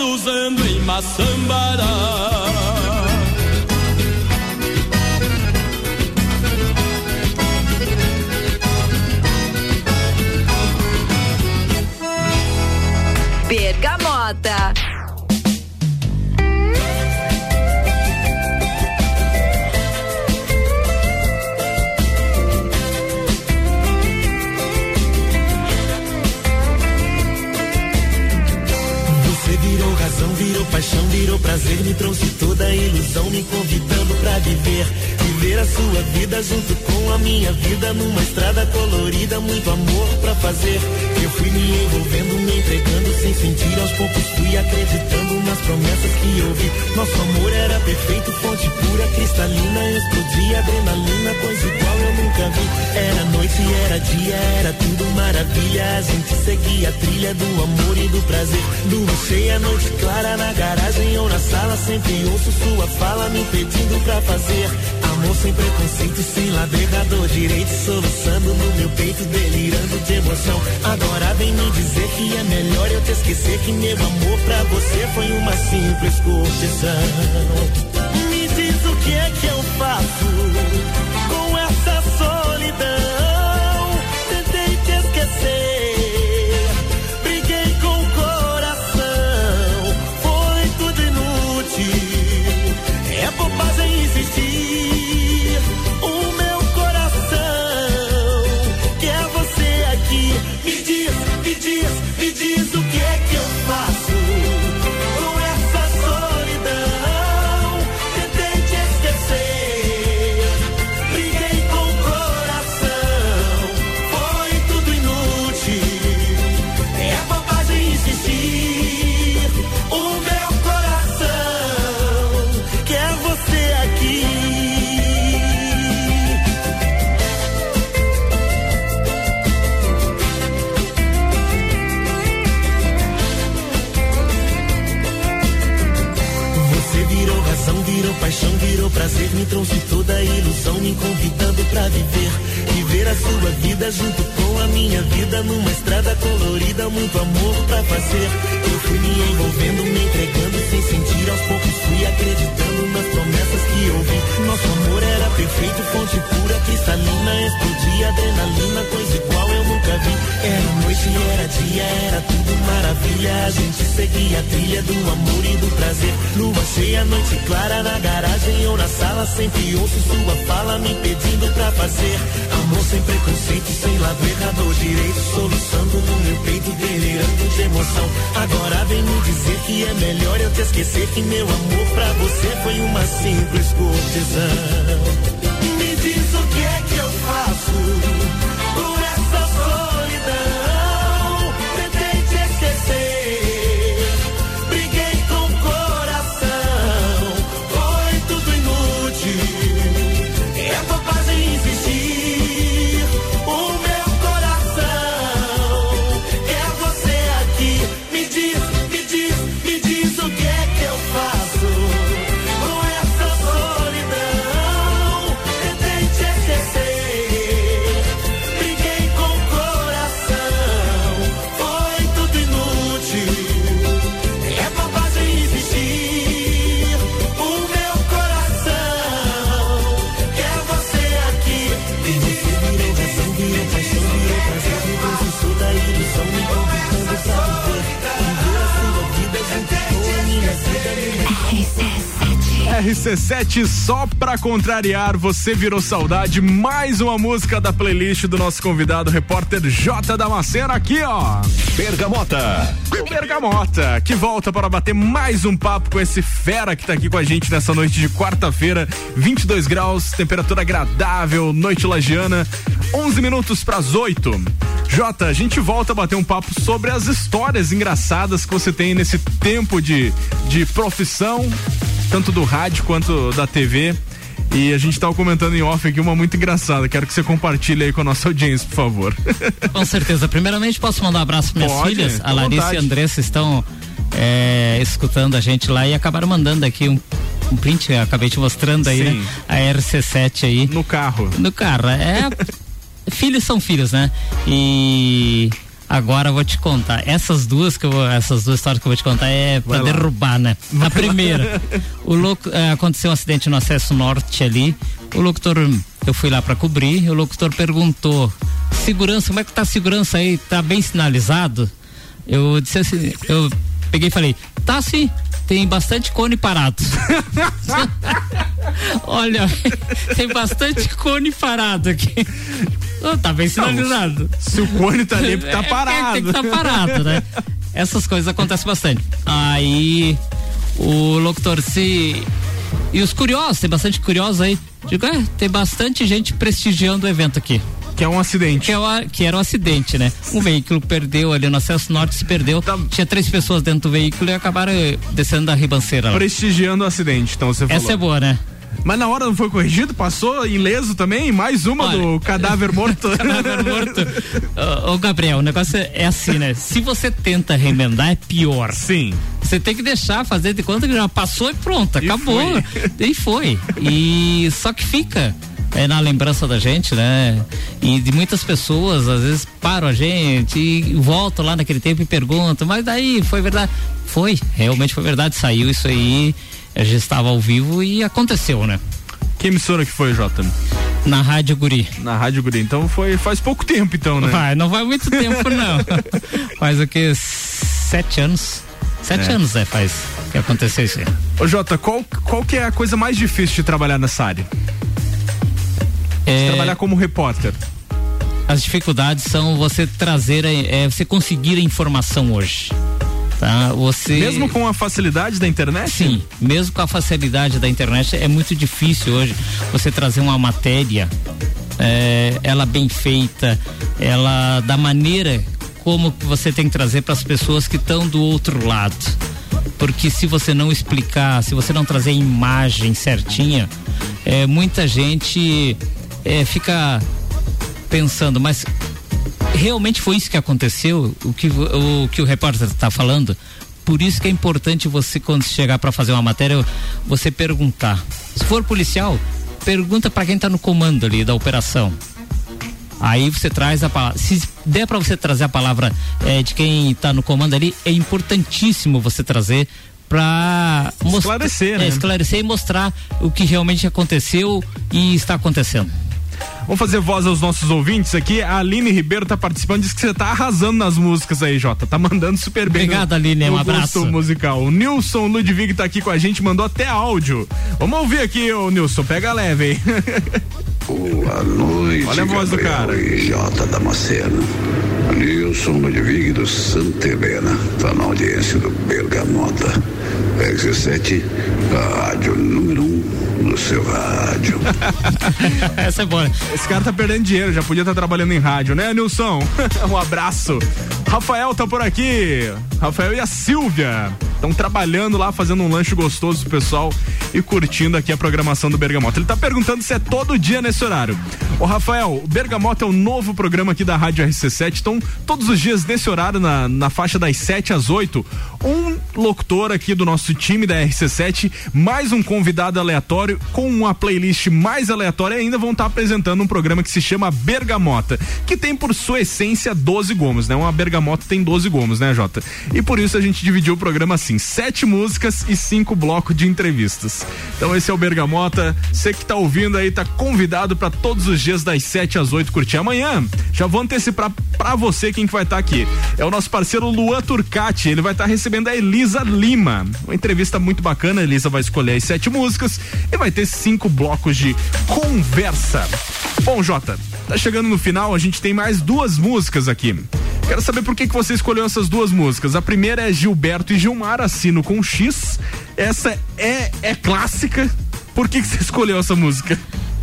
cruzando em Maçambará. Bergamota. Prazer, me trouxe toda a ilusão, me convidando pra viver. Viver a sua vida junto com a minha vida, numa estrada colorida, muito amor pra fazer. Eu fui me envolvendo, me entregando sem sentir, aos poucos fui acreditando nas promessas que ouvi. Nosso amor era perfeito, fonte pura, cristalina, explodia adrenalina, coisa igual eu nunca vi. Era noite, era dia, era tudo maravilha. A gente seguia a trilha do amor e do prazer. Lua cheia, noite clara na garagem ou na sala. Sempre ouço sua fala me pedindo pra fazer. Amor sem preconceito, sem ou direito. Soluçando no meu peito, delirando de emoção. Agora vem me dizer que é melhor eu te esquecer. Que meu amor pra você foi uma simples curtição. Me diz o que é que eu faço trouxe toda a ilusão, me convidando pra viver. Viver a sua vida junto com a minha vida, numa estrada colorida, muito amor pra fazer. Fui me envolvendo, me entregando sem sentir, aos poucos fui acreditando nas promessas que ouvi. Nosso amor era perfeito, fonte pura, cristalina, explodia adrenalina, coisa igual eu nunca vi. Era noite, era dia, era tudo maravilha. A gente seguia a trilha do amor e do prazer. Lua cheia, noite clara na garagem ou na sala. Sempre ouço sua fala me pedindo pra fazer. Amor sem preconceito, sem lado errado ou direito. Soluçando no meu peito, de emoção. Agora vem me dizer que é melhor eu te esquecer. Que meu amor pra você foi uma simples curtição. Me diz o que é que eu faço RC7 só pra contrariar, você virou saudade. Mais uma música da playlist do nosso convidado, repórter J Damasceno, aqui ó. Bergamota. Bergamota, que volta para bater mais um papo com esse fera que tá aqui com a gente nessa noite de quarta-feira. 22 graus, temperatura agradável, noite lagiana, 11 minutos pras 8. Jota, a gente volta a bater um papo sobre as histórias engraçadas que você tem nesse tempo de, de profissão, tanto do rádio quanto da TV. E a gente tava comentando em off aqui uma muito engraçada. Quero que você compartilhe aí com a nossa audiência, por favor. [laughs] Com certeza. Primeiramente, posso mandar um abraço para minhas Pode, filhas? A Larissa vontade. e a Andressa estão é, escutando a gente lá e acabaram mandando aqui um, um print, acabei te mostrando aí, Sim. né? A RC7 aí. No carro. No carro. É. [laughs] filhos são filhos, né? E. Agora eu vou te contar. Essas duas que eu vou, essas duas histórias que eu vou te contar é pra Vai lá. derrubar, né? A primeira, o louco, é, aconteceu um acidente no acesso norte ali. O locutor, eu fui lá pra cobrir, o locutor perguntou: "Segurança, como é que tá a segurança aí? Tá bem sinalizado?" Eu disse assim, eu peguei e falei: "Tá sim, tem bastante cone parado." [laughs] Olha, tem bastante cone parado aqui. Oh, tá bem sinalizado. Se o cone tá ali, tá É, parado. Tem que estar parado, né? Essas coisas acontecem bastante. Aí o locutor se. E os curiosos, tem bastante curiosos aí. Digo, é, tem bastante gente prestigiando o evento aqui. Que é um acidente. Que, é o- que era um acidente, né? Um veículo perdeu ali no acesso norte, se perdeu. Tá. Tinha três pessoas dentro do veículo e acabaram eh, descendo da ribanceira lá. Prestigiando o acidente, então você falou. Essa é boa, né? Mas na hora não foi corrigido? Passou ileso também? Mais uma Olha, do [laughs] cadáver morto? [laughs] Cadáver morto. Ô, ô, Gabriel, o negócio é assim, né? Se você tenta remendar, é pior. Sim. Você tem que deixar fazer de conta que já passou e pronto, E acabou. foi. E foi. E só que fica. É na lembrança da gente, né? E de muitas pessoas, às vezes, param a gente e voltam lá naquele tempo e perguntam, mas daí foi verdade? Foi, realmente foi verdade, saiu isso aí, a gente estava ao vivo e aconteceu, né? Que emissora que foi, Jota? Na Rádio Guri. Na Rádio Guri. Então foi faz pouco tempo, então, né? Vai, não vai muito tempo, [laughs] não. faz o que? Sete anos? Sete É. anos, é, faz que aconteceu isso aí. Ô Jota, qual, qual que é a coisa mais difícil de trabalhar nessa área? É, Trabalhar como repórter. as dificuldades são você trazer, é, você conseguir a informação hoje. Tá? Você. Mesmo com a facilidade da internet? Sim, mesmo com a facilidade da internet, é muito difícil hoje você trazer uma matéria, é, ela bem feita, ela da maneira como você tem que trazer para as pessoas que estão do outro lado. Porque se você não explicar, se você não trazer a imagem certinha, é, muita gente é, fica pensando, mas realmente foi isso que aconteceu, o que o, que o repórter está falando. Por isso que é importante você, quando chegar para fazer uma matéria, você perguntar. Se for policial, pergunta para quem está no comando ali da operação. Aí você traz a palavra. Se der para você trazer a palavra eh, de quem está no comando ali, é importantíssimo você trazer para Esclarecer, né? esclarecer e mostrar o que realmente aconteceu e está acontecendo. Vamos fazer voz aos nossos ouvintes aqui. A Aline Ribeiro tá participando, diz que você tá arrasando nas músicas aí, Jota. Tá mandando super bem. Obrigado, no, Aline, no um abraço. musical. O Nilson Ludwig tá aqui com a gente, mandou até áudio. Vamos ouvir aqui, ô Nilson, pega leve aí. [laughs] Boa noite, Olha a voz do Gabriel cara. e J. Damasceno. Nilson Ludwig do Santa Helena, tá na audiência do Bergamota. RC7, a rádio número um do seu rádio. [laughs] Essa é boa. Esse cara tá perdendo dinheiro, já podia estar trabalhando em rádio, né, Nilson? [laughs] um abraço. Rafael tá por aqui. Rafael e a Silvia estão trabalhando lá, fazendo um lanche gostoso pro pessoal e curtindo aqui a programação do Bergamota. Ele tá perguntando se é todo dia nesse horário. Ô, Rafael, o Bergamota é o novo programa aqui da Rádio RC7. Então, todos os dias nesse horário, na, na faixa das 7 às 8, um locutor aqui do nosso time da RC7, mais um convidado aleatório com uma playlist mais aleatória ainda vão estar apresentando um programa que se chama Bergamota, que tem por sua essência 12 gomos, né? Uma bergamota tem 12 gomos, né, Jota? E por isso a gente dividiu o programa assim. assim, sete músicas e cinco blocos de entrevistas. Então esse é o Bergamota. Você que tá ouvindo aí, tá convidado para todos os dias das 7 às 8 curtir. Amanhã, já vou antecipar para você quem que vai estar tá aqui. É o nosso parceiro Luan Turcati. Ele vai estar tá recebendo a Elisa Lima. Uma entrevista muito bacana. A Elisa vai escolher as sete músicas e vai ter cinco blocos de conversa. Bom, Jota, tá chegando no final, a gente tem mais duas músicas aqui. Quero saber por que, que você escolheu essas duas músicas. A primeira é Gilberto e Gilmar, assino com X. Essa é, é clássica. Por que, que você [laughs] escolheu essa música?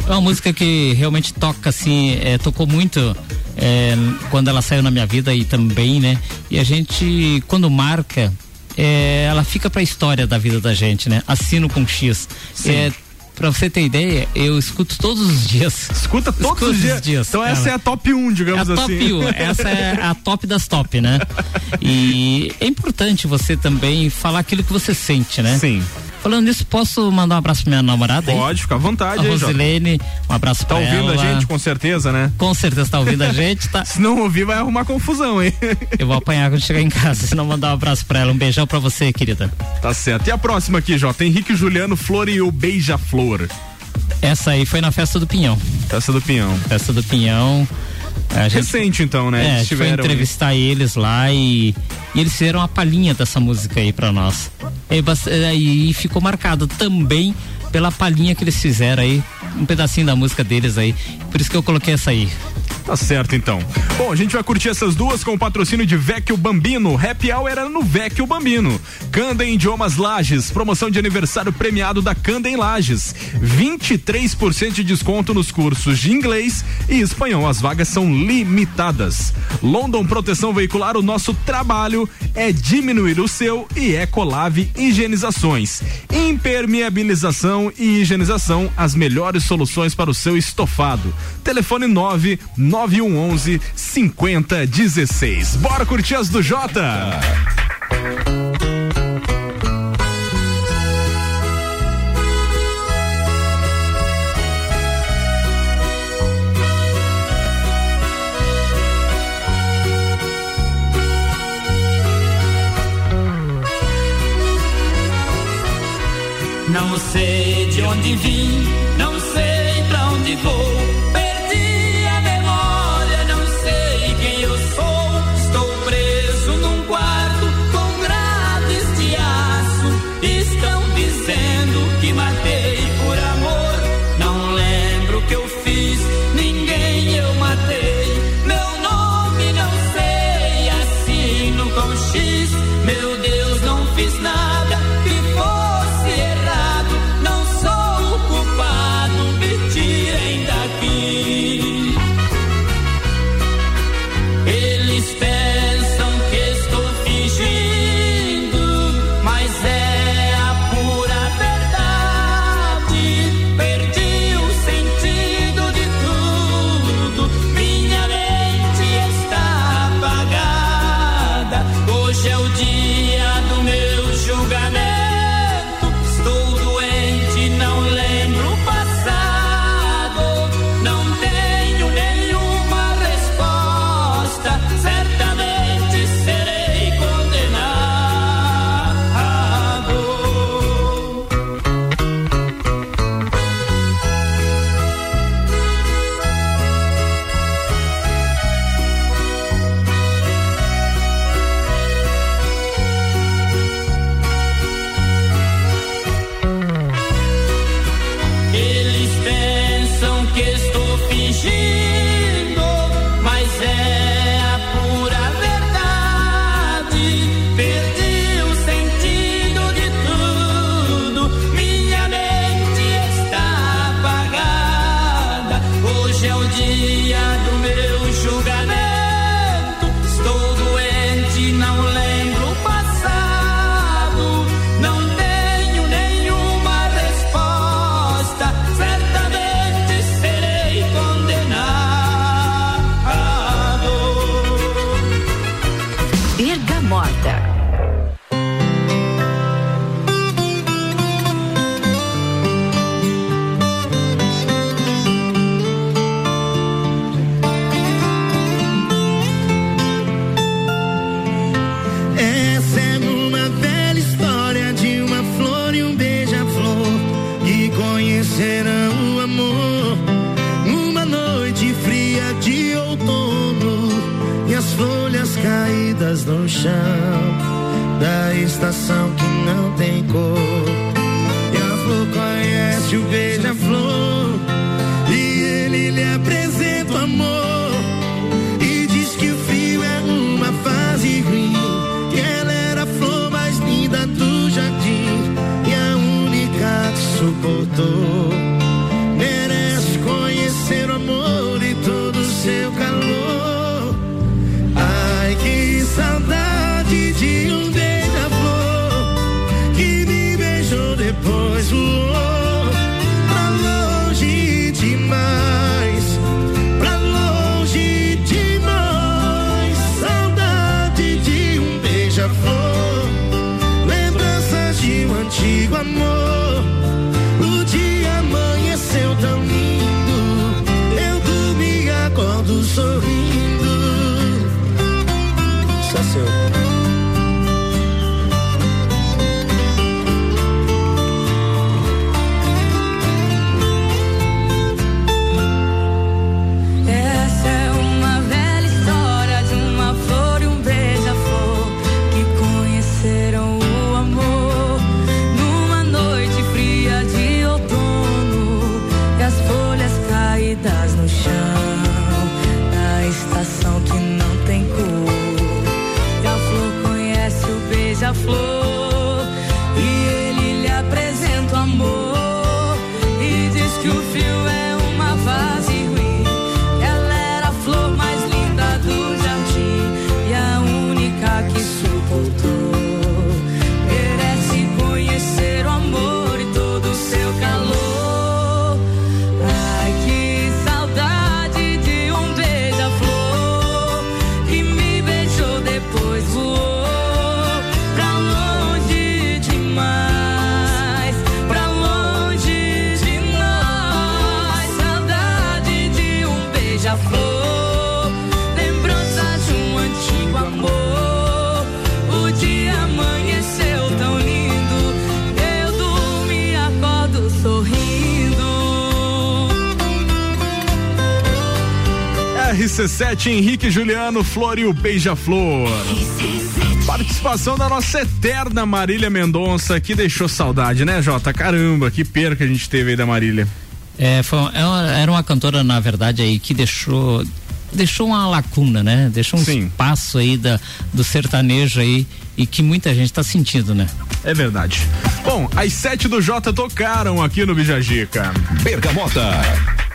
É uma música que realmente toca, assim, é, tocou muito é, quando ela saiu na minha vida e também, né? E a gente, quando marca, é, ela fica pra história da vida da gente, né? Assino com X. É, Pra você ter ideia, eu escuto todos os dias. Escuta todos Escuto os, dias. dias. Então essa é a top 1, digamos é a assim. Top 1, essa é a top das top, né? E é importante você também falar aquilo que você sente, né? Sim. Falando nisso, posso mandar um abraço pra minha namorada? Pode, fica à vontade. A Rosilene, um abraço tá pra ela. Tá ouvindo a gente, com certeza, né? Com certeza tá ouvindo a gente. Tá... [laughs] Se não ouvir, vai arrumar confusão, hein? Eu vou apanhar quando chegar em casa, se não mandar um abraço pra ela. Um beijão pra você, querida. Tá certo. E a próxima aqui, Jota? Henrique Juliano, Flor e o Beija-Flor. Essa aí foi na festa do Pinhão. Festa do Pinhão. Festa do Pinhão. A gente, Recente então, né? É, a gente foi entrevistar eles lá e, e, eles fizeram uma palhinha dessa música aí pra nós. E, e ficou marcado também pela palhinha que eles fizeram aí, um pedacinho da música deles aí. Por isso que eu coloquei essa aí. Tá certo então. Bom, a gente vai curtir essas duas com o patrocínio de Vecchio Bambino. Happy Hour era no Vecchio Bambino. Candem Idiomas Lages, promoção de aniversário premiado da Candem Lages. 23% de desconto nos cursos de inglês e espanhol. As vagas são limitadas. London Proteção Veicular, o nosso trabalho é diminuir o seu e Ecolave Higienizações. Impermeabilização e higienização, as melhores soluções para o seu estofado. Telefone 9 9111 5016. Bora curtir as do Jota! Não sei de onde vim, não sei pra onde vou. RC7, Henrique Juliano, Flor e o Beija-Flor. Participação da nossa eterna Marília Mendonça, que deixou saudade, né, Jota? Caramba, que perca a gente teve aí da Marília. É, foi, uma- era uma cantora, na verdade, aí que deixou deixou uma lacuna, né? Deixou um espaço aí da, do sertanejo aí e que muita gente tá sentindo, né? É verdade. Bom, as sete do Jota tocaram aqui no Bijagica. Bergamota.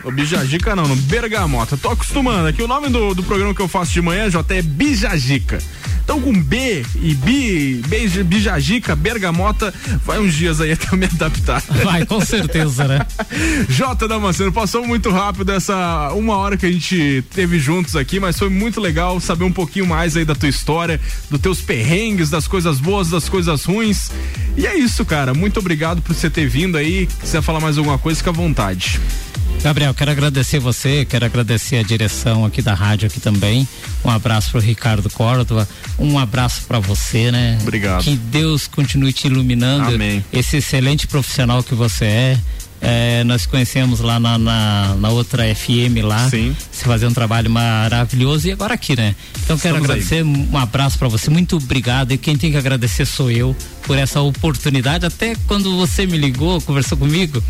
O Bijagica não, no Bergamota. Tô acostumando aqui. O nome do, do programa que eu faço de manhã, Jota, é Bijagica. Então com B e Bi, Bijagica, Bergamota, vai uns dias aí até eu me adaptar. Vai, com certeza, né? [laughs] Jota Damasceno, passou muito rápido essa uma hora que a gente teve juntos aqui, mas foi muito legal saber um pouquinho mais aí da tua história, dos teus perrengues, das coisas boas, das coisas ruins. E é isso, cara. Muito obrigado por você ter vindo aí. Se quiser falar mais alguma coisa, fica à vontade. Gabriel, quero agradecer você, quero agradecer a direção aqui da rádio aqui também. Um abraço pro Ricardo Córdova, um abraço para você, né? Obrigado. Que Deus continue te iluminando. Amém. Esse excelente profissional que você é. É, nós conhecemos lá na, na, na outra FM lá. Sim. Você fazer um trabalho maravilhoso e agora aqui, né? Então quero Estamos aí. agradecer, um abraço para você, muito obrigado. E quem tem que agradecer sou eu por essa oportunidade. Até quando você me ligou, conversou comigo,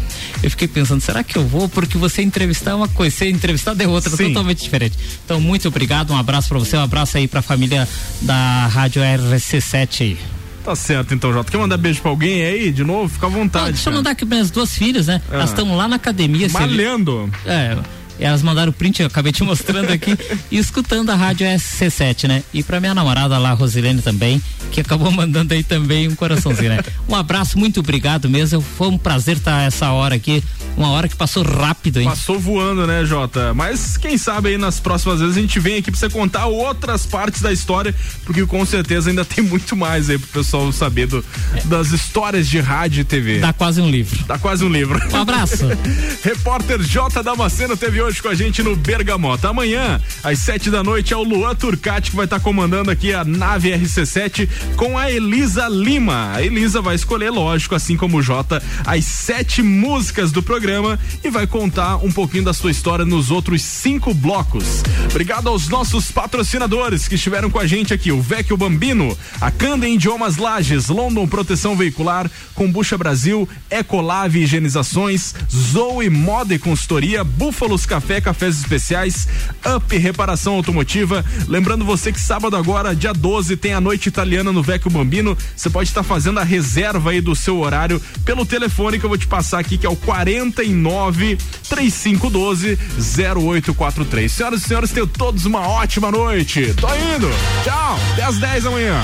eu fiquei pensando, será que eu vou? Porque você entrevistar é uma coisa, ser entrevistado é outra, Sim. totalmente diferente. Então, muito obrigado, um abraço para você, um abraço aí pra família da Rádio RC7 aí. Tá certo, então, Jota. Quer mandar beijo pra alguém aí de novo? Fica à vontade. Ah, deixa eu cara. mandar aqui minhas duas filhas, né? Ah. Elas estão lá na academia. Malhando. É. Elas mandaram o print, eu acabei te mostrando aqui, e escutando a rádio SC7, né? E pra minha namorada lá, Rosilene também, que acabou mandando aí também um coraçãozinho, né? [laughs] Um abraço, muito obrigado mesmo. Foi um prazer estar essa hora aqui. Uma hora que passou rápido, hein? Passou voando, né, Jota? Mas quem sabe aí nas próximas vezes a gente vem aqui pra você contar outras partes da história, porque com certeza ainda tem muito mais aí pro pessoal saber do- das histórias de rádio e TV. Dá quase um livro. Dá quase um livro. Um abraço. [laughs] Repórter J. Damasceno teve hoje com a gente no Bergamota. Amanhã, às sete da noite, é o Luan Turcati que vai estar comandando aqui a nave RC7 com a Elisa Lima. A Elisa vai escolher, lógico, assim como o Jota, as sete músicas do programa. e vai contar um pouquinho da sua história nos outros cinco blocos. Obrigado aos nossos patrocinadores que estiveram com a gente aqui: o Vecchio Bambino, a Candem Idiomas Lages, London Proteção Veicular, Combucha Brasil, Ecolave Higienizações, Zoe Moda e Consultoria, Búfalos Café, cafés especiais, Up Reparação Automotiva. Lembrando você que sábado agora, dia 12, tem a noite italiana no Vecchio Bambino. Você pode estar tá fazendo a reserva aí do seu horário pelo telefone que eu vou te passar aqui, que é o 49 3512 0843. Senhoras e senhores, tenham todos uma ótima noite. Tô indo. Tchau. Até às 10 amanhã.